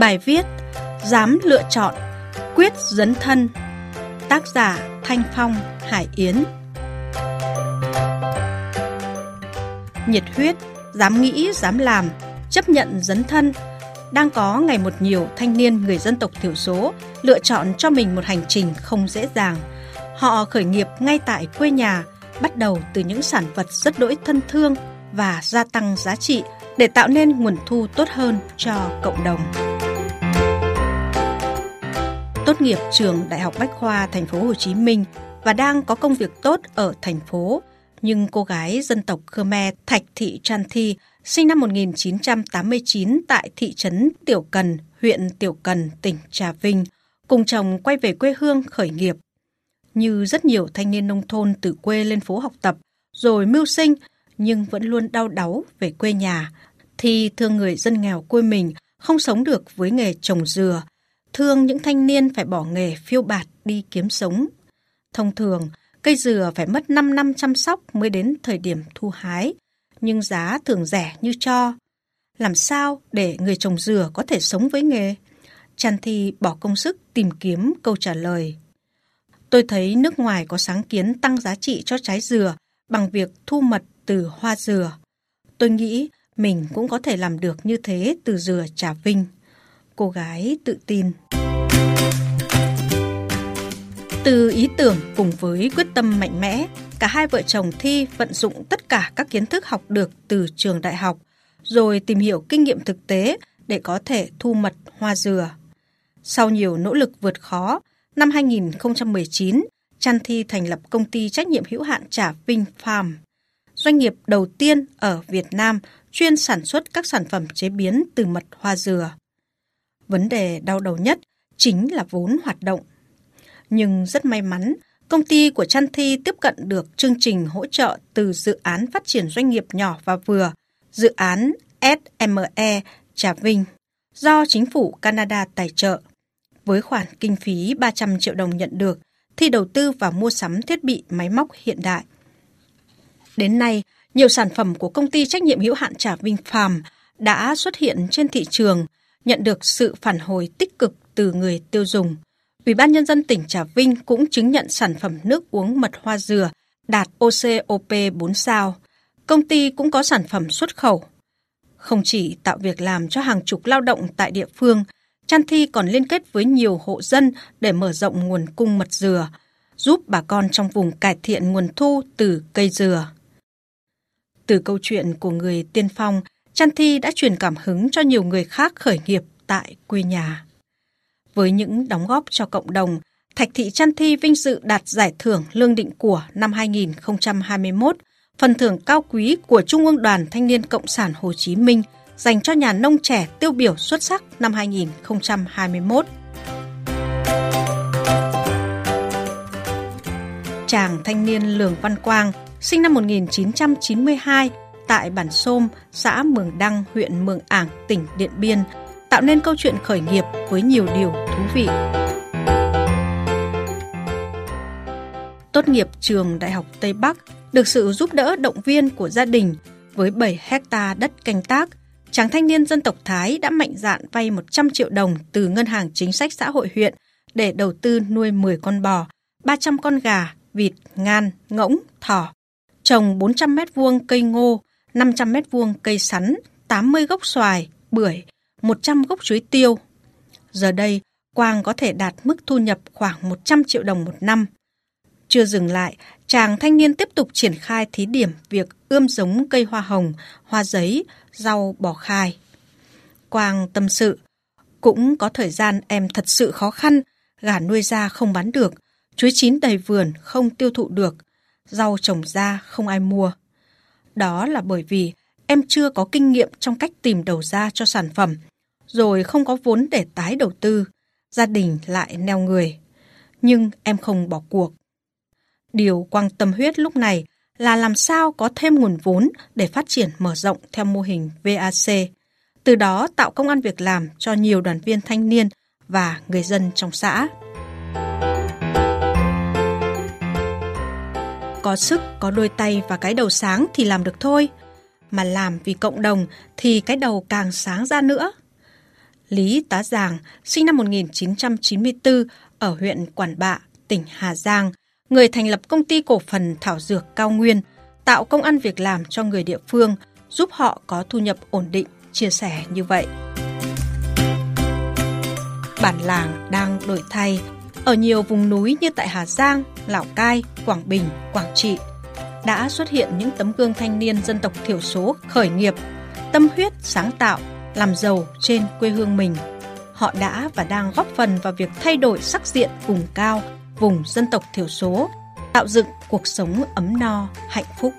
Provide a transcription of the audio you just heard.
Bài viết Dám lựa chọn Quyết dấn thân Tác giả Thanh Phong Hải Yến Nhiệt huyết, dám nghĩ, dám làm, chấp nhận dấn thân đang có ngày một nhiều thanh niên người dân tộc thiểu số lựa chọn cho mình một hành trình không dễ dàng. Họ khởi nghiệp ngay tại quê nhà, bắt đầu từ những sản vật rất đỗi thân thương và gia tăng giá trị để tạo nên nguồn thu tốt hơn cho cộng đồng. Tốt nghiệp trường Đại học Bách khoa Thành phố Hồ Chí Minh và đang có công việc tốt ở thành phố, nhưng cô gái dân tộc Khmer Thạch Thị Chan Thi sinh năm 1989 tại thị trấn Tiểu Cần, huyện Tiểu Cần, tỉnh Trà Vinh, cùng chồng quay về quê hương khởi nghiệp. Như rất nhiều thanh niên nông thôn từ quê lên phố học tập, rồi mưu sinh, nhưng vẫn luôn đau đáu về quê nhà, thì thương người dân nghèo quê mình không sống được với nghề trồng dừa, thương những thanh niên phải bỏ nghề phiêu bạt đi kiếm sống. Thông thường, cây dừa phải mất 5 năm chăm sóc mới đến thời điểm thu hái, nhưng giá thường rẻ như cho. Làm sao để người trồng dừa có thể sống với nghề? Chan Thi bỏ công sức tìm kiếm câu trả lời. Tôi thấy nước ngoài có sáng kiến tăng giá trị cho trái dừa bằng việc thu mật từ hoa dừa. Tôi nghĩ mình cũng có thể làm được như thế từ dừa Trà Vinh. Cô gái tự tin. Từ ý tưởng cùng với quyết tâm mạnh mẽ, cả hai vợ chồng Thi vận dụng tất cả các kiến thức học được từ trường đại học, rồi tìm hiểu kinh nghiệm thực tế để có thể thu mật hoa dừa. Sau nhiều nỗ lực vượt khó, năm 2019, Chan Thi thành lập công ty trách nhiệm hữu hạn Trà Vinh Farm, doanh nghiệp đầu tiên ở Việt Nam chuyên sản xuất các sản phẩm chế biến từ mật hoa dừa. Vấn đề đau đầu nhất chính là vốn hoạt động. Nhưng rất may mắn, công ty của Chan Thi tiếp cận được chương trình hỗ trợ từ dự án phát triển doanh nghiệp nhỏ và vừa, dự án SME Trà Vinh, do chính phủ Canada tài trợ. Với khoản kinh phí 300 triệu đồng nhận được, Thi đầu tư và mua sắm thiết bị máy móc hiện đại. Đến nay, nhiều sản phẩm của công ty trách nhiệm hữu hạn Trà Vinh Farm đã xuất hiện trên thị trường, nhận được sự phản hồi tích cực từ người tiêu dùng – Ủy ban Nhân dân tỉnh Trà Vinh cũng chứng nhận sản phẩm nước uống mật hoa dừa đạt OCOP 4 sao. Công ty cũng có sản phẩm xuất khẩu. Không chỉ tạo việc làm cho hàng chục lao động tại địa phương, Chan Thi còn liên kết với nhiều hộ dân để mở rộng nguồn cung mật dừa, giúp bà con trong vùng cải thiện nguồn thu từ cây dừa. Từ câu chuyện của người tiên phong, Chan Thi đã truyền cảm hứng cho nhiều người khác khởi nghiệp tại quê nhà. Với những đóng góp cho cộng đồng, Thạch Thị Chan Thi vinh dự đạt giải thưởng Lương Định Của năm 2021, phần thưởng cao quý của Trung ương Đoàn Thanh niên Cộng sản Hồ Chí Minh dành cho nhà nông trẻ tiêu biểu xuất sắc năm 2021. Chàng thanh niên Lường Văn Quang, sinh năm 1992 tại bản Sôm, xã Mường Đăng, huyện Mường Ảng, tỉnh Điện Biên, tạo nên câu chuyện khởi nghiệp với nhiều điều thú vị. Tốt nghiệp trường Đại học Tây Bắc, được sự giúp đỡ động viên của gia đình với 7 hecta đất canh tác, chàng thanh niên dân tộc Thái đã mạnh dạn vay 100 triệu đồng từ Ngân hàng Chính sách Xã hội huyện để đầu tư nuôi 10 con bò, 300 con gà, vịt, ngan, ngỗng, thỏ, trồng 400 mét vuông cây ngô, 500 mét vuông cây sắn, 80 gốc xoài, bưởi, 100 gốc chuối tiêu. Giờ đây, Quang có thể đạt mức thu nhập khoảng 100 triệu đồng một năm. Chưa dừng lại, chàng thanh niên tiếp tục triển khai thí điểm việc ươm giống cây hoa hồng, hoa giấy, rau bò khai. Quang tâm sự, cũng có thời gian em thật sự khó khăn, gà nuôi ra không bán được, chuối chín đầy vườn không tiêu thụ được, rau trồng ra không ai mua. Đó là bởi vì em chưa có kinh nghiệm trong cách tìm đầu ra cho sản phẩm rồi không có vốn để tái đầu tư, gia đình lại neo người. Nhưng em không bỏ cuộc. Điều quan tâm huyết lúc này là làm sao có thêm nguồn vốn để phát triển mở rộng theo mô hình VAC, từ đó tạo công an việc làm cho nhiều đoàn viên thanh niên và người dân trong xã. Có sức, có đôi tay và cái đầu sáng thì làm được thôi, mà làm vì cộng đồng thì cái đầu càng sáng ra nữa. Lý Tá Giàng, sinh năm 1994 ở huyện Quản Bạ, tỉnh Hà Giang, người thành lập công ty cổ phần thảo dược Cao Nguyên, tạo công ăn việc làm cho người địa phương, giúp họ có thu nhập ổn định, chia sẻ như vậy. Bản làng đang đổi thay, ở nhiều vùng núi như tại Hà Giang, Lào Cai, Quảng Bình, Quảng Trị đã xuất hiện những tấm gương thanh niên dân tộc thiểu số khởi nghiệp, tâm huyết sáng tạo, làm giàu trên quê hương mình. Họ đã và đang góp phần vào việc thay đổi sắc diện vùng cao, vùng dân tộc thiểu số, tạo dựng cuộc sống ấm no, hạnh phúc.